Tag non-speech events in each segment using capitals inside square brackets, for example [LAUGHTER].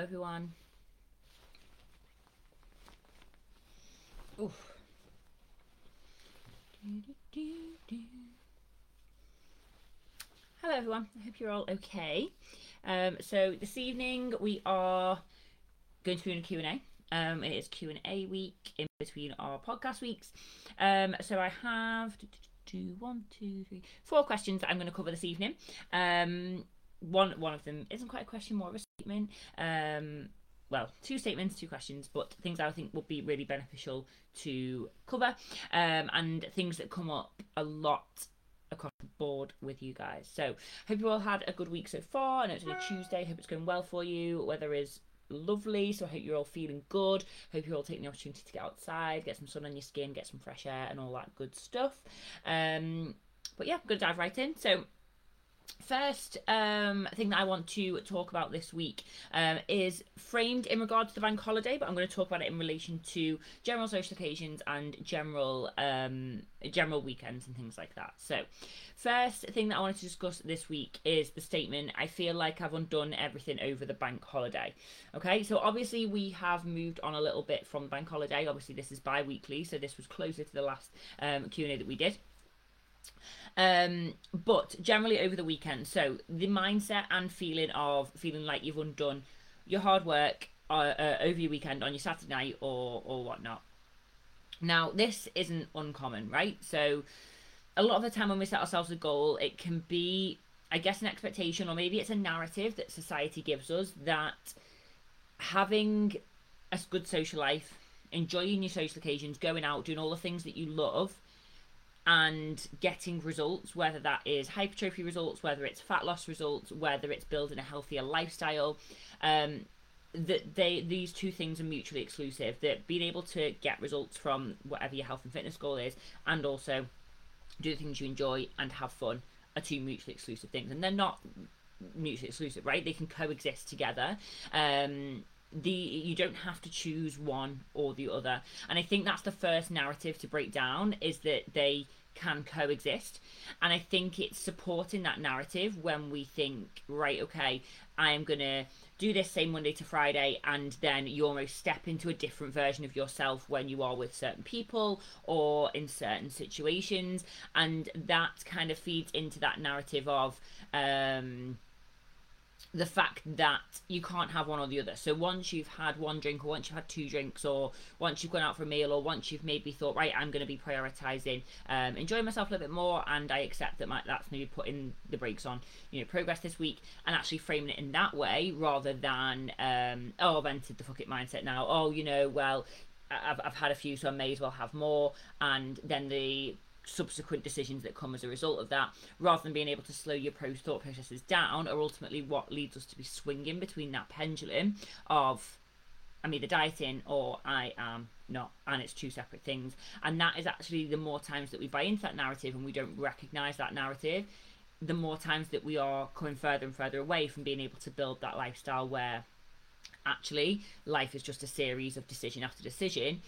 everyone. Oof. Hello everyone, I hope you're all okay. Um, so this evening we are going to be doing a Q&A. Um, it is Q&A week in between our podcast weeks. Um, so I have two, one, two, three, four questions that I'm going to cover this evening. Um, one one of them isn't quite a question, more of a statement. Um, well, two statements, two questions, but things I think would be really beneficial to cover, um, and things that come up a lot across the board with you guys. So, hope you all had a good week so far. I know it's only Tuesday. Hope it's going well for you. Weather is lovely, so I hope you're all feeling good. Hope you're all taking the opportunity to get outside, get some sun on your skin, get some fresh air, and all that good stuff. Um, but yeah, I'm gonna dive right in. So first um, thing that I want to talk about this week um, is framed in regard to the bank holiday, but I'm going to talk about it in relation to general social occasions and general um, general weekends and things like that. So, first thing that I wanted to discuss this week is the statement I feel like I've undone everything over the bank holiday. Okay, so obviously we have moved on a little bit from the bank holiday. Obviously, this is bi weekly, so this was closer to the last um, Q&A that we did. Um, but generally over the weekend, so the mindset and feeling of feeling like you've undone your hard work uh, uh, over your weekend on your Saturday night or or whatnot. Now this isn't uncommon, right? So a lot of the time when we set ourselves a goal, it can be, I guess, an expectation or maybe it's a narrative that society gives us that having a good social life, enjoying your social occasions, going out, doing all the things that you love and getting results, whether that is hypertrophy results, whether it's fat loss results, whether it's building a healthier lifestyle, um, that they these two things are mutually exclusive. That being able to get results from whatever your health and fitness goal is, and also do the things you enjoy and have fun are two mutually exclusive things, and they're not mutually exclusive, right? They can coexist together. Um, the you don't have to choose one or the other. And i think that's the first narrative to break down is that they can coexist. And i think it's supporting that narrative when we think right okay i am going to do this same monday to friday and then you almost step into a different version of yourself when you are with certain people or in certain situations. And that kind of feeds into that narrative of um the fact that you can't have one or the other. So once you've had one drink, or once you've had two drinks, or once you've gone out for a meal, or once you've maybe thought, right, I'm going to be prioritizing um, enjoying myself a little bit more, and I accept that my, that's maybe putting the brakes on, you know, progress this week, and actually framing it in that way rather than, um, oh, I've entered the fuck it mindset now. Oh, you know, well, I've, I've had a few, so I may as well have more, and then the subsequent decisions that come as a result of that, rather than being able to slow your pro thought processes down, are ultimately what leads us to be swinging between that pendulum of I'm either dieting or I am not, and it's two separate things. And that is actually the more times that we buy into that narrative and we don't recognize that narrative, the more times that we are coming further and further away from being able to build that lifestyle where actually life is just a series of decision after decision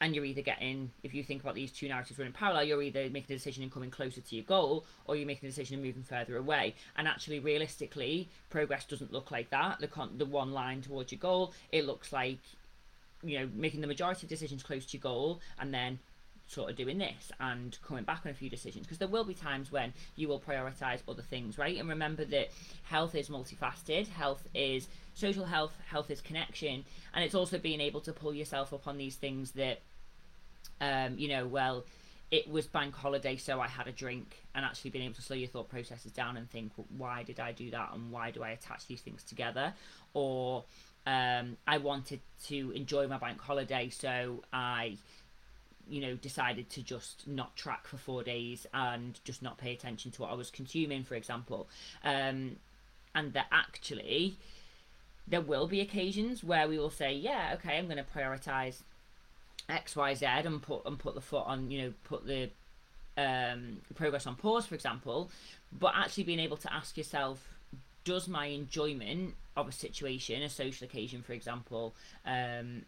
and you're either getting if you think about these two narratives running parallel you're either making a decision and coming closer to your goal or you're making a decision and moving further away. And actually realistically progress doesn't look like that. The con- the one line towards your goal it looks like you know making the majority of decisions close to your goal and then sort of doing this and coming back on a few decisions because there will be times when you will prioritize other things right? And remember that health is multifaceted. Health is social health health is connection and it's also being able to pull yourself up on these things that um you know well it was bank holiday so i had a drink and actually being able to slow your thought processes down and think well, why did i do that and why do i attach these things together? Or um i wanted to enjoy my bank holiday so i you know decided to just not track for four days and just not pay attention to what i was consuming for example um and that actually there will be occasions where we will say, yeah, okay, I'm going to prioritize X, Y, Z, and put and put the foot on, you know, put the um, progress on pause, for example. But actually being able to ask yourself, does my enjoyment of a situation, a social occasion, for example, um,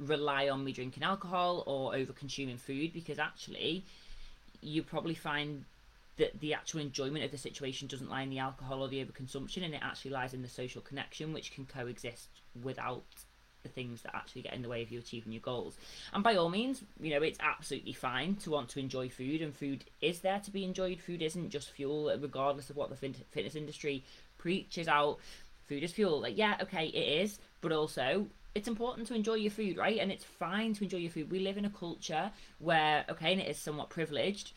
rely on me drinking alcohol or over consuming food? Because actually, you probably find that the actual enjoyment of the situation doesn't lie in the alcohol or the overconsumption, and it actually lies in the social connection, which can coexist without the things that actually get in the way of you achieving your goals. And by all means, you know, it's absolutely fine to want to enjoy food, and food is there to be enjoyed. Food isn't just fuel, regardless of what the fitness industry preaches out. Food is fuel. Like, yeah, okay, it is, but also it's important to enjoy your food, right? And it's fine to enjoy your food. We live in a culture where, okay, and it is somewhat privileged,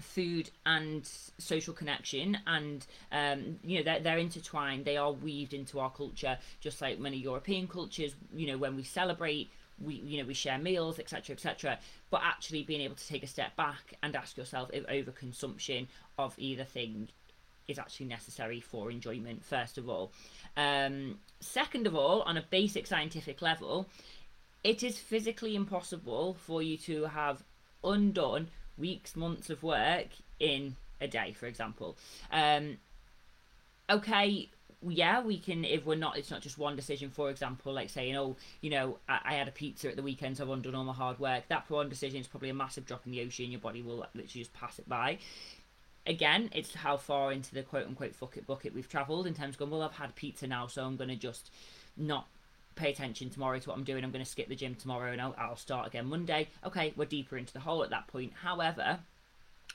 food and social connection and um, you know they're, they're intertwined they are weaved into our culture just like many european cultures you know when we celebrate we you know we share meals etc etc but actually being able to take a step back and ask yourself if overconsumption of either thing is actually necessary for enjoyment first of all um, second of all on a basic scientific level it is physically impossible for you to have undone weeks, months of work in a day, for example. Um, okay, yeah, we can if we're not. It's not just one decision. For example, like saying, "Oh, you know, I, I had a pizza at the weekend, so I've undone all my hard work." That one decision is probably a massive drop in the ocean. Your body will literally just pass it by. Again, it's how far into the quote unquote fuck it bucket we've travelled in terms of going. Well, I've had pizza now, so I'm going to just not pay attention tomorrow to what I'm doing. I'm going to skip the gym tomorrow and I'll, I'll start again Monday. Okay, we're deeper into the hole at that point. However,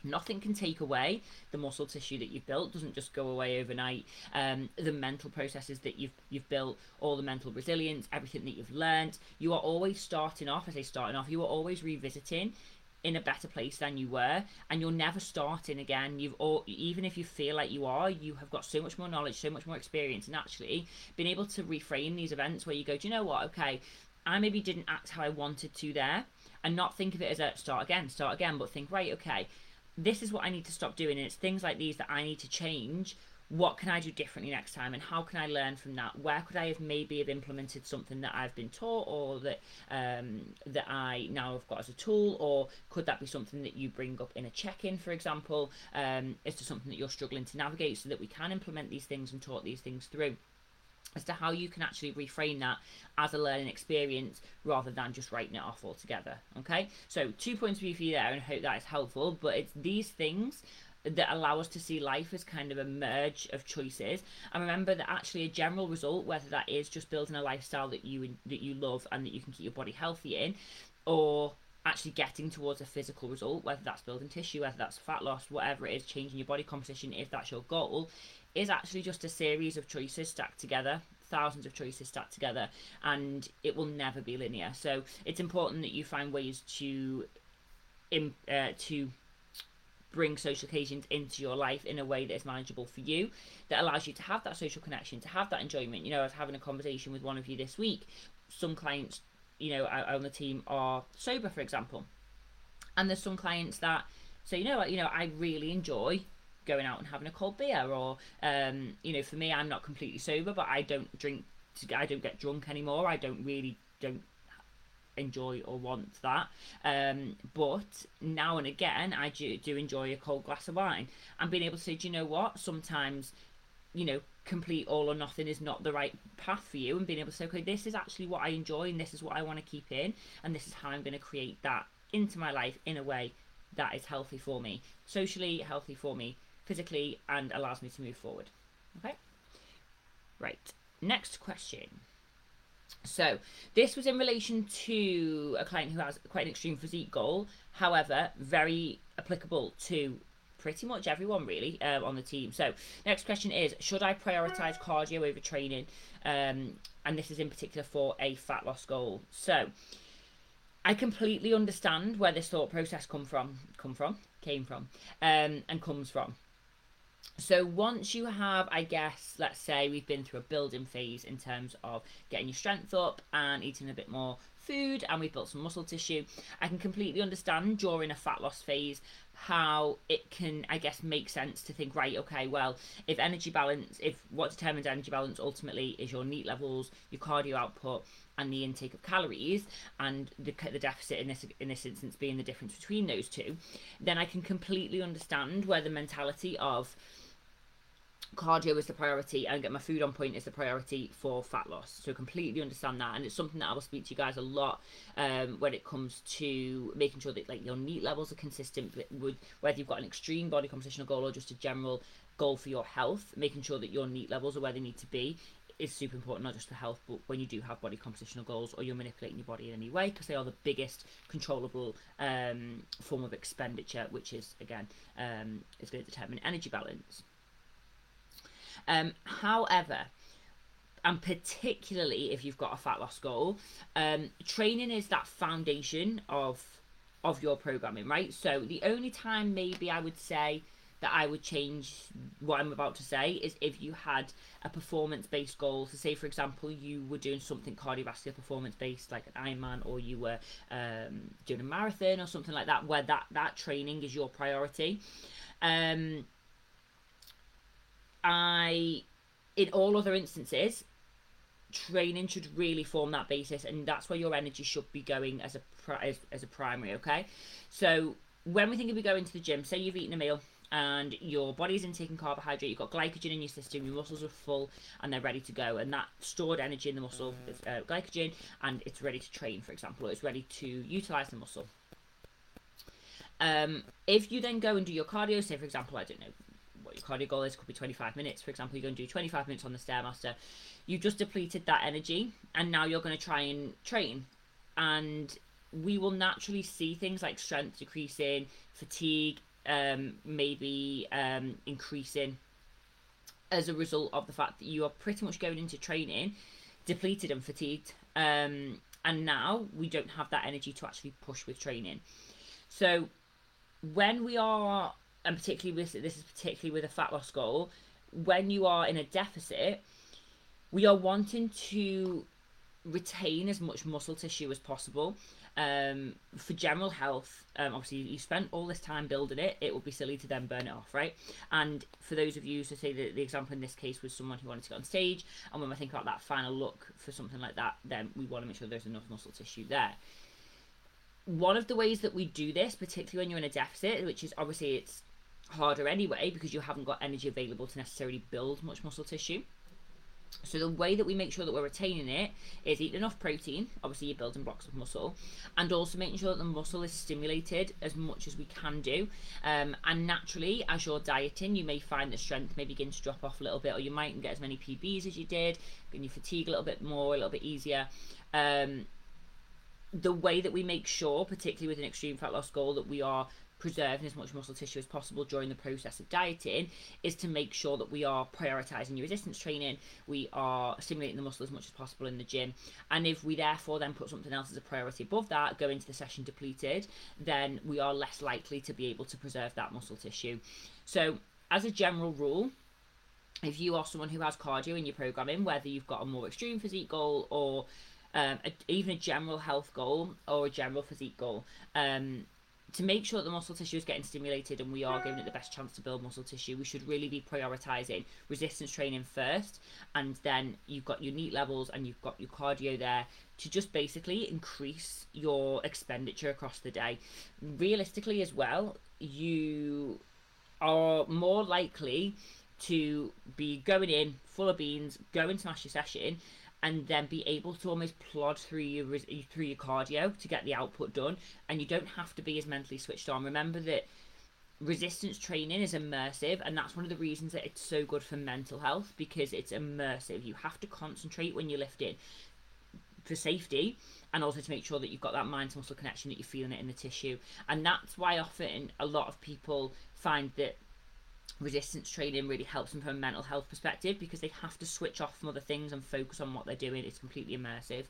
Nothing can take away the muscle tissue that you've built. Doesn't just go away overnight. Um, the mental processes that you've you've built, all the mental resilience, everything that you've learned. You are always starting off. I say starting off. You are always revisiting in a better place than you were and you're never starting again. You've all even if you feel like you are you have got so much more knowledge so much more experience and actually being able to reframe these events where you go do you know what? Okay i maybe didn't act how i wanted to there and not think of it as a start again start again but think right okay this is what i need to stop doing and it's things like these that i need to change what can I do differently next time and how can I learn from that? Where could I have maybe have implemented something that I've been taught or that um, that I now have got as a tool or could that be something that you bring up in a check-in, for example, um, as to something that you're struggling to navigate so that we can implement these things and talk these things through as to how you can actually reframe that as a learning experience rather than just writing it off altogether. Okay, so two points of view for you there, and I hope that is helpful. But it's these things that allow us to see life as kind of a merge of choices. And remember that actually a general result whether that is just building a lifestyle that you that you love and that you can keep your body healthy in or actually getting towards a physical result whether that's building tissue whether that's fat loss whatever it is changing your body composition if that's your goal is actually just a series of choices stacked together thousands of choices stacked together and it will never be linear. So it's important that you find ways to uh, to bring social occasions into your life in a way that is manageable for you, that allows you to have that social connection, to have that enjoyment. You know, I was having a conversation with one of you this week. Some clients, you know, on the team are sober, for example, and there's some clients that say, you know, what, you know, I really enjoy going out and having a cold beer, or um, you know, for me, I'm not completely sober, but I don't drink. I don't get drunk anymore. I don't really don't enjoy or want that. Um, but now and again, I do, do enjoy a cold glass of wine and being able to say, do you know what? Sometimes, you know, complete all or nothing is not the right path for you, and being able to say, okay, this is actually what I enjoy and this is what I want to keep in, and this is how I'm going to create that into my life in a way that is healthy for me, socially healthy for me, physically, and allows me to move forward. Okay? Right. Next question. So this was in relation to a client who has quite an extreme physique goal. However, very applicable to pretty much everyone really um, on the team. So next question is: Should I prioritize cardio over training? Um, and this is in particular for a fat loss goal. So I completely understand where this thought process come from, come from, came from, um, and comes from. So once you have, I guess, let's say we've been through a building phase in terms of getting your strength up and eating a bit more food and we've built some muscle tissue, I can completely understand during a fat loss phase how it can, I guess, make sense to think, right, okay, well, if energy balance, if what determines energy balance ultimately is your NEAT levels, your cardio output, and the intake of calories, and the, the deficit in this in this instance being the difference between those two, then I can completely understand where the mentality of cardio is the priority and get my food on point is the priority for fat loss so completely understand that and it's something that i will speak to you guys a lot um, when it comes to making sure that like your NEAT levels are consistent with whether you've got an extreme body compositional goal or just a general goal for your health making sure that your NEAT levels are where they need to be is super important, not just for health, but when you do have body compositional goals or you're manipulating your body in any way, because they are the biggest controllable um, form of expenditure, which is again um, is going to determine energy balance. Um, however, and particularly if you've got a fat loss goal, um, training is that foundation of of your programming, right? So the only time maybe I would say that I would change what I'm about to say is if you had a performance based goal. So, say for example, you were doing something cardiovascular performance based, like an Ironman, or you were um, doing a marathon or something like that, where that that training is your priority. Um, I, in all other instances, training should really form that basis, and that's where your energy should be going as a as, as a primary. Okay, so when we think of you going to the gym, say you've eaten a meal and your body's intaking carbohydrate, you've got glycogen in your system, your muscles are full and they're ready to go. And that stored energy in the muscle is uh, glycogen and it's ready to train, for example, or it's ready to utilize the muscle. Um, if you then go and do your cardio, say for example, I don't know your cardio goal is, could be 25 minutes. For example, you're going to do 25 minutes on the Stairmaster. You've just depleted that energy and now you're going to try and train. And we will naturally see things like strength decreasing, fatigue, um, maybe um, increasing as a result of the fact that you are pretty much going into training depleted and fatigued. Um, and now we don't have that energy to actually push with training. So when we are, and particularly with this is particularly with a fat loss goal, when you are in a deficit, we are wanting to retain as much muscle tissue as possible um, for general health, um, obviously you spent all this time building it, it would be silly to then burn it off, right? And for those of you, so say that the example in this case was someone who wanted to get on stage, and when we think about that final look for something like that, then we want to make sure there's enough muscle tissue there. One of the ways that we do this, particularly when you're in a deficit, which is obviously it's harder anyway because you haven't got energy available to necessarily build much muscle tissue so the way that we make sure that we're retaining it is eating enough protein. Obviously, you're building blocks of muscle, and also making sure that the muscle is stimulated as much as we can do. Um, and naturally, as you're dieting, you may find that strength may begin to drop off a little bit, or you mightn't get as many PBs as you did, and you fatigue a little bit more, a little bit easier. Um, the way that we make sure, particularly with an extreme fat loss goal, that we are preserving as much muscle tissue as possible during the process of dieting is to make sure that we are prioritizing your resistance training, we are stimulating the muscle as much as possible in the gym. And if we therefore then put something else as a priority above that, go into the session depleted, then we are less likely to be able to preserve that muscle tissue. So, as a general rule, if you are someone who has cardio in your programming, whether you've got a more extreme physique goal or um, a, even a general health goal or a general physique goal, um, to make sure that the muscle tissue is getting stimulated and we are giving it the best chance to build muscle tissue, we should really be prioritizing resistance training first, and then you've got your NEAT levels and you've got your cardio there to just basically increase your expenditure across the day. Realistically, as well, you are more likely to be going in full of beans, go and smash your session, and then be able to almost plod through your through your cardio to get the output done. And you don't have to be as mentally switched on. Remember that resistance training is immersive and that's one of the reasons that it's so good for mental health because it's immersive. You have to concentrate when you're lifting for safety and also to make sure that you've got that mind muscle connection that you're feeling it in the tissue. And that's why often a lot of people find that resistance training really helps them from a mental health perspective because they have to switch off from other things and focus on what they're doing. It's completely immersive.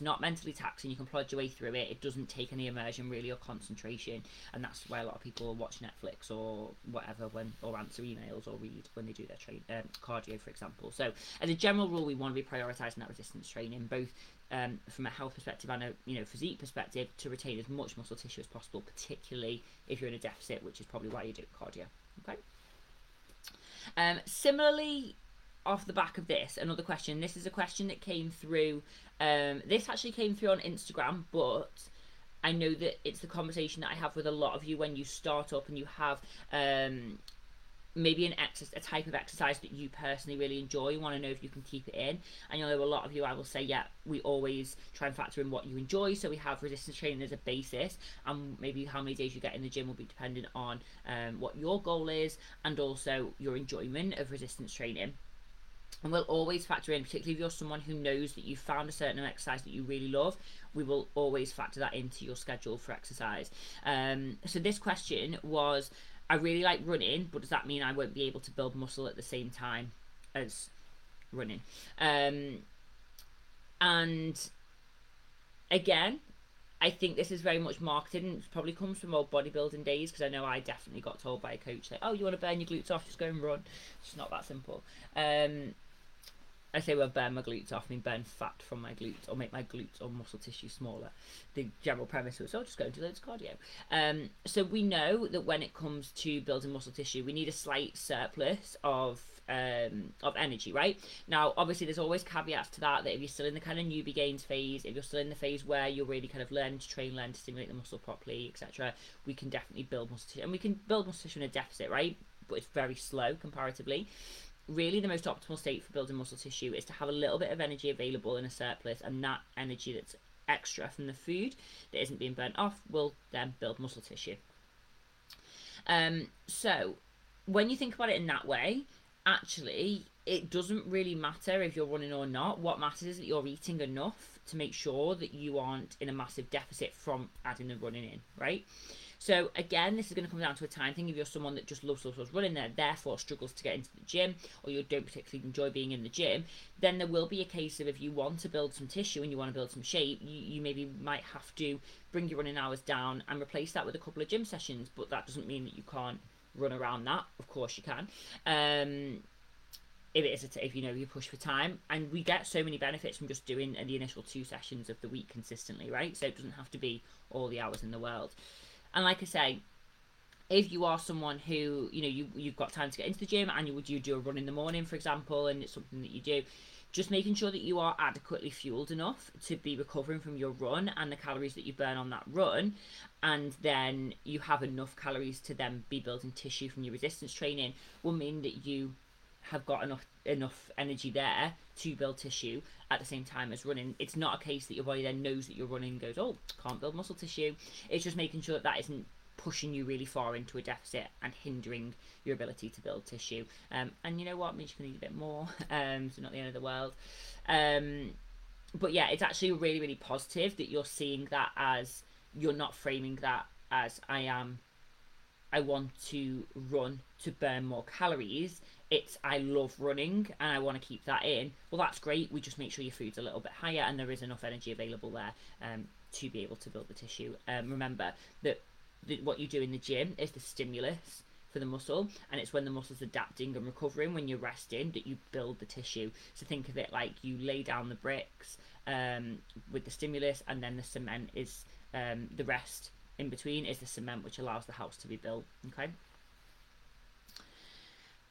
Not mentally taxing. You can plod your way through it. It doesn't take any immersion really or concentration, and that's why a lot of people watch Netflix or whatever when or answer emails or read when they do their train um, cardio, for example. So as a general rule, we want to be prioritising that resistance training both. Um, from a health perspective and a you know physique perspective to retain as much muscle tissue as possible, particularly if you're in a deficit, which is probably why you do cardio. Okay. Um, similarly, off the back of this, another question. This is a question that came through. Um, this actually came through on Instagram, but I know that it's the conversation that I have with a lot of you when you start up and you have um, maybe an exercise, a type of exercise that you personally really enjoy. You want to know if you can keep it in. And you know, a lot of you, I will say, yeah, we always try and factor in what you enjoy. So we have resistance training as a basis, and maybe how many days you get in the gym will be dependent on um, what your goal is and also your enjoyment of resistance training and we'll always factor in, particularly if you're someone who knows that you've found a certain exercise that you really love, we will always factor that into your schedule for exercise. Um, so this question was, I really like running, but does that mean I won't be able to build muscle at the same time as running? Um, and again, I think this is very much marketed and probably comes from old bodybuilding days because I know I definitely got told by a coach like, "Oh, you want to burn your glutes off? Just go and run." It's not that simple. Um, I say well burn my glutes off, I mean burn fat from my glutes or make my glutes or muscle tissue smaller. The general premise was, oh, just go and do loads of cardio. Um, so we know that when it comes to building muscle tissue, we need a slight surplus of um, of energy, right? Now, obviously, there's always caveats to that. That if you're still in the kind of newbie gains phase, if you're still in the phase where you're really kind of learning to train, learn to stimulate the muscle properly, etc., we can definitely build muscle tissue, and we can build muscle tissue in a deficit, right? But it's very slow comparatively really the most optimal state for building muscle tissue is to have a little bit of energy available in a surplus and that energy that's extra from the food that isn't being burnt off will then build muscle tissue. Um, so when you think about it in that way actually it doesn't really matter if you're running or not. What matters is that you're eating enough to make sure that you aren't in a massive deficit from adding the running in right so again, this is going to come down to a time thing. If you're someone that just loves, loves, loves running there, therefore struggles to get into the gym, or you don't particularly enjoy being in the gym, then there will be a case of if you want to build some tissue and you want to build some shape, you, you maybe might have to bring your running hours down and replace that with a couple of gym sessions. But that doesn't mean that you can't run around that. Of course you can. Um, if it is a t- if you know you push for time and we get so many benefits from just doing the initial two sessions of the week consistently right so it doesn't have to be all the hours in the world and like I say, if you are someone who you know you you've got time to get into the gym and you would you do a run in the morning, for example, and it's something that you do, just making sure that you are adequately fueled enough to be recovering from your run and the calories that you burn on that run, and then you have enough calories to then be building tissue from your resistance training will mean that you have got enough enough energy there to build tissue at the same time as running. It's not a case that your body then knows that you're running and goes, oh, can't build muscle tissue. It's just making sure that that isn't pushing you really far into a deficit and hindering your ability to build tissue. Um, and you know what? Means you can need a bit more. [LAUGHS] Um, so not the end of the world. Um, but yeah, it's actually really, really positive that you're seeing that as you're not framing that as I am. I want to run to burn more calories it's I love running and I want to keep that in, well, that's great. We just make sure your food's a little bit higher and there is enough energy available there um, to be able to build the tissue. Um, remember that the, what you do in the gym is the stimulus for the muscle, and it's when the muscle's adapting and recovering when you're resting that you build the tissue. So think of it like you lay down the bricks um, with the stimulus, and then the cement is um, the rest in between is the cement which allows the house to be built. Okay.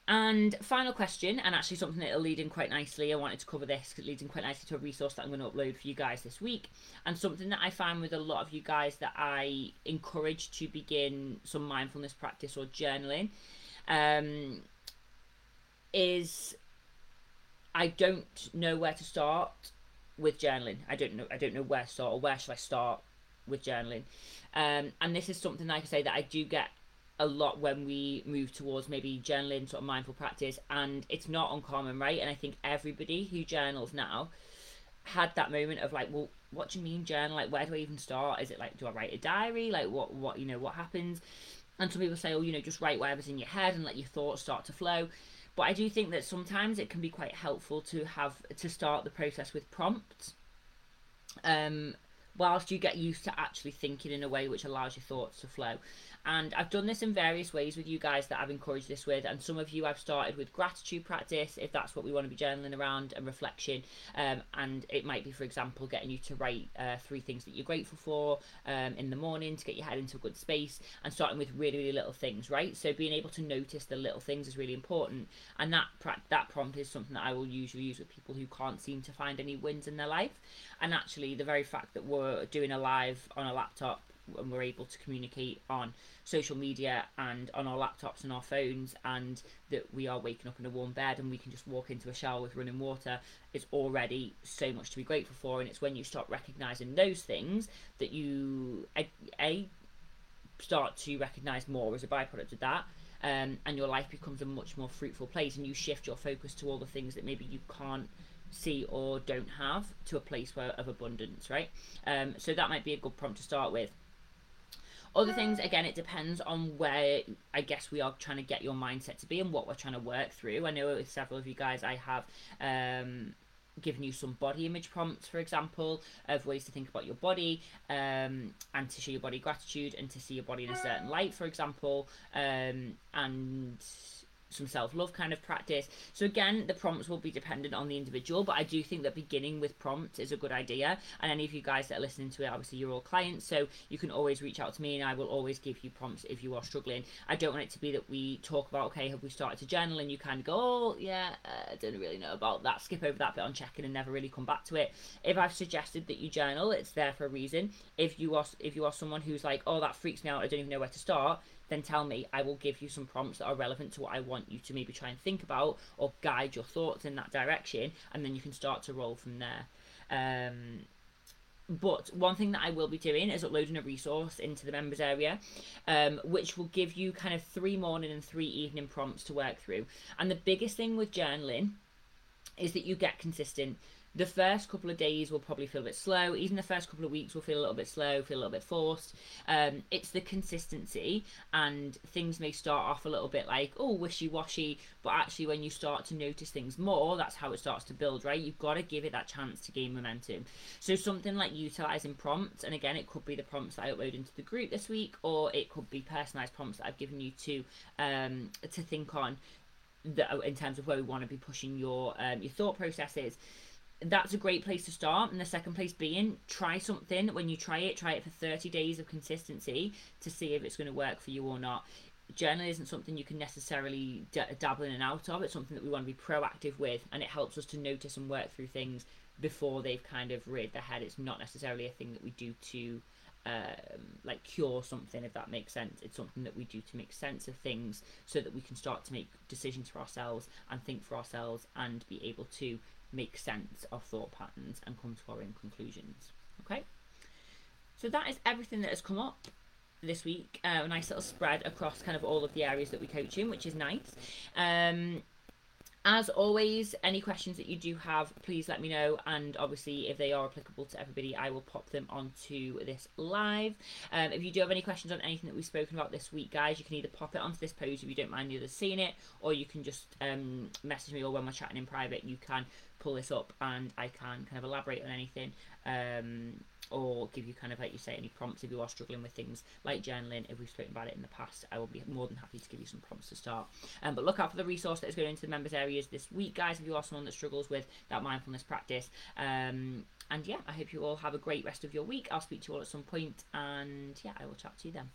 And final question, and actually something that'll lead in quite nicely. I wanted to cover this because it leads in quite nicely to a resource that I'm going to upload for you guys this week. And something that I find with a lot of you guys that I encourage to begin some mindfulness practice or journaling um, is I don't know where to start with journaling. I don't know. I don't know where to start or where should I start with journaling. Um, and this is something like I say that I do get a lot when we move towards maybe journaling sort of mindful practice and it's not uncommon right? And i think everybody who journals now had that moment of like well what do you mean journal? Like where do i even start? Is it like do i write a diary? Like what what you know what happens? And some people say oh you know just write whatever's in your head and let your thoughts start to flow. But i do think that sometimes it can be quite helpful to have to start the process with prompts um whilst you get used to actually thinking in a way which allows your thoughts to flow. And I've done this in various ways with you guys that I've encouraged this with. And some of you I've started with gratitude practice, if that's what we want to be journaling around, and reflection. Um, and it might be, for example, getting you to write uh, three things that you're grateful for um, in the morning to get your head into a good space, and starting with really, really little things, right? So being able to notice the little things is really important. And that that prompt is something that I will usually use with people who can't seem to find any wins in their life. And actually, the very fact that we're doing a live on a laptop and we're able to communicate on social media and on our laptops and our phones and that we are waking up in a warm bed and we can just walk into a shower with running water is already so much to be grateful for. And it's when you start recognizing those things that you a, a start to recognize more as a byproduct of that um, and your life becomes a much more fruitful place and you shift your focus to all the things that maybe you can't see or don't have to a place where, of abundance right? Um, so that might be a good prompt to start with other things, again, it depends on where I guess we are trying to get your mindset to be and what we're trying to work through. I know with several of you guys, I have um, given you some body image prompts, for example, of ways to think about your body um, and to show your body gratitude and to see your body in a certain light, for example, um, and some self love kind of practice. So again, the prompts will be dependent on the individual, but I do think that beginning with prompts is a good idea. And any of you guys that are listening to it, obviously you're all clients, so you can always reach out to me, and I will always give you prompts if you are struggling. I don't want it to be that we talk about okay, have we started to journal, and you kind of go, oh yeah, uh, I don't really know about that. Skip over that bit on checking and never really come back to it. If I've suggested that you journal, it's there for a reason. If you are if you are someone who's like, oh that freaks me out, I don't even know where to start then tell me. I will give you some prompts that are relevant to what I want you to maybe try and think about or guide your thoughts in that direction, and then you can start to roll from there. Um, but one thing that I will be doing is uploading a resource into the members area, um, which will give you kind of three morning and three evening prompts to work through. And the biggest thing with journaling is that you get consistent the first couple of days will probably feel a bit slow. Even the first couple of weeks will feel a little bit slow, feel a little bit forced. Um, it's the consistency, and things may start off a little bit like, oh, wishy washy, but actually, when you start to notice things more, that's how it starts to build, right? You've got to give it that chance to gain momentum. So, something like utilizing prompts, and again, it could be the prompts that I upload into the group this week, or it could be personalized prompts that I've given you to um, to think on. In terms of where we want to be pushing your um, your thought processes that's a great place to start. And the second place being try something. When you try it, try it for 30 days of consistency to see if it's going to work for you or not. Journaling isn't something you can necessarily d- dabble in and out of. It's something that we want to be proactive with, and it helps us to notice and work through things before they've kind of reared their head. It's not necessarily a thing that we do to um, like cure something, if that makes sense. It's something that we do to make sense of things so that we can start to make decisions for ourselves and think for ourselves and be able to make sense of thought patterns and come to our own conclusions. Okay? So that is everything that has come up this week. Uh, a nice little spread across kind of all of the areas that we coach in, which is nice. Um, as always, any questions that you do have, please let me know. And obviously, if they are applicable to everybody, I will pop them onto this live. Um, if you do have any questions on anything that we've spoken about this week, guys, you can either pop it onto this post if you don't mind the others seeing it, or you can just um, message me, or when we're chatting in private, you can pull this up and I can kind of elaborate on anything. Um, or give you kind of like you say any prompts if you are struggling with things like journaling. If we've spoken about it in the past i will be more than happy to give you some prompts to start. Um, but look out for the resource that is going into the members areas this week guys if you are someone that struggles with that mindfulness practice. Um, and yeah i hope you all have a great rest of your week. I'll speak to you all at some point and yeah i will chat to you then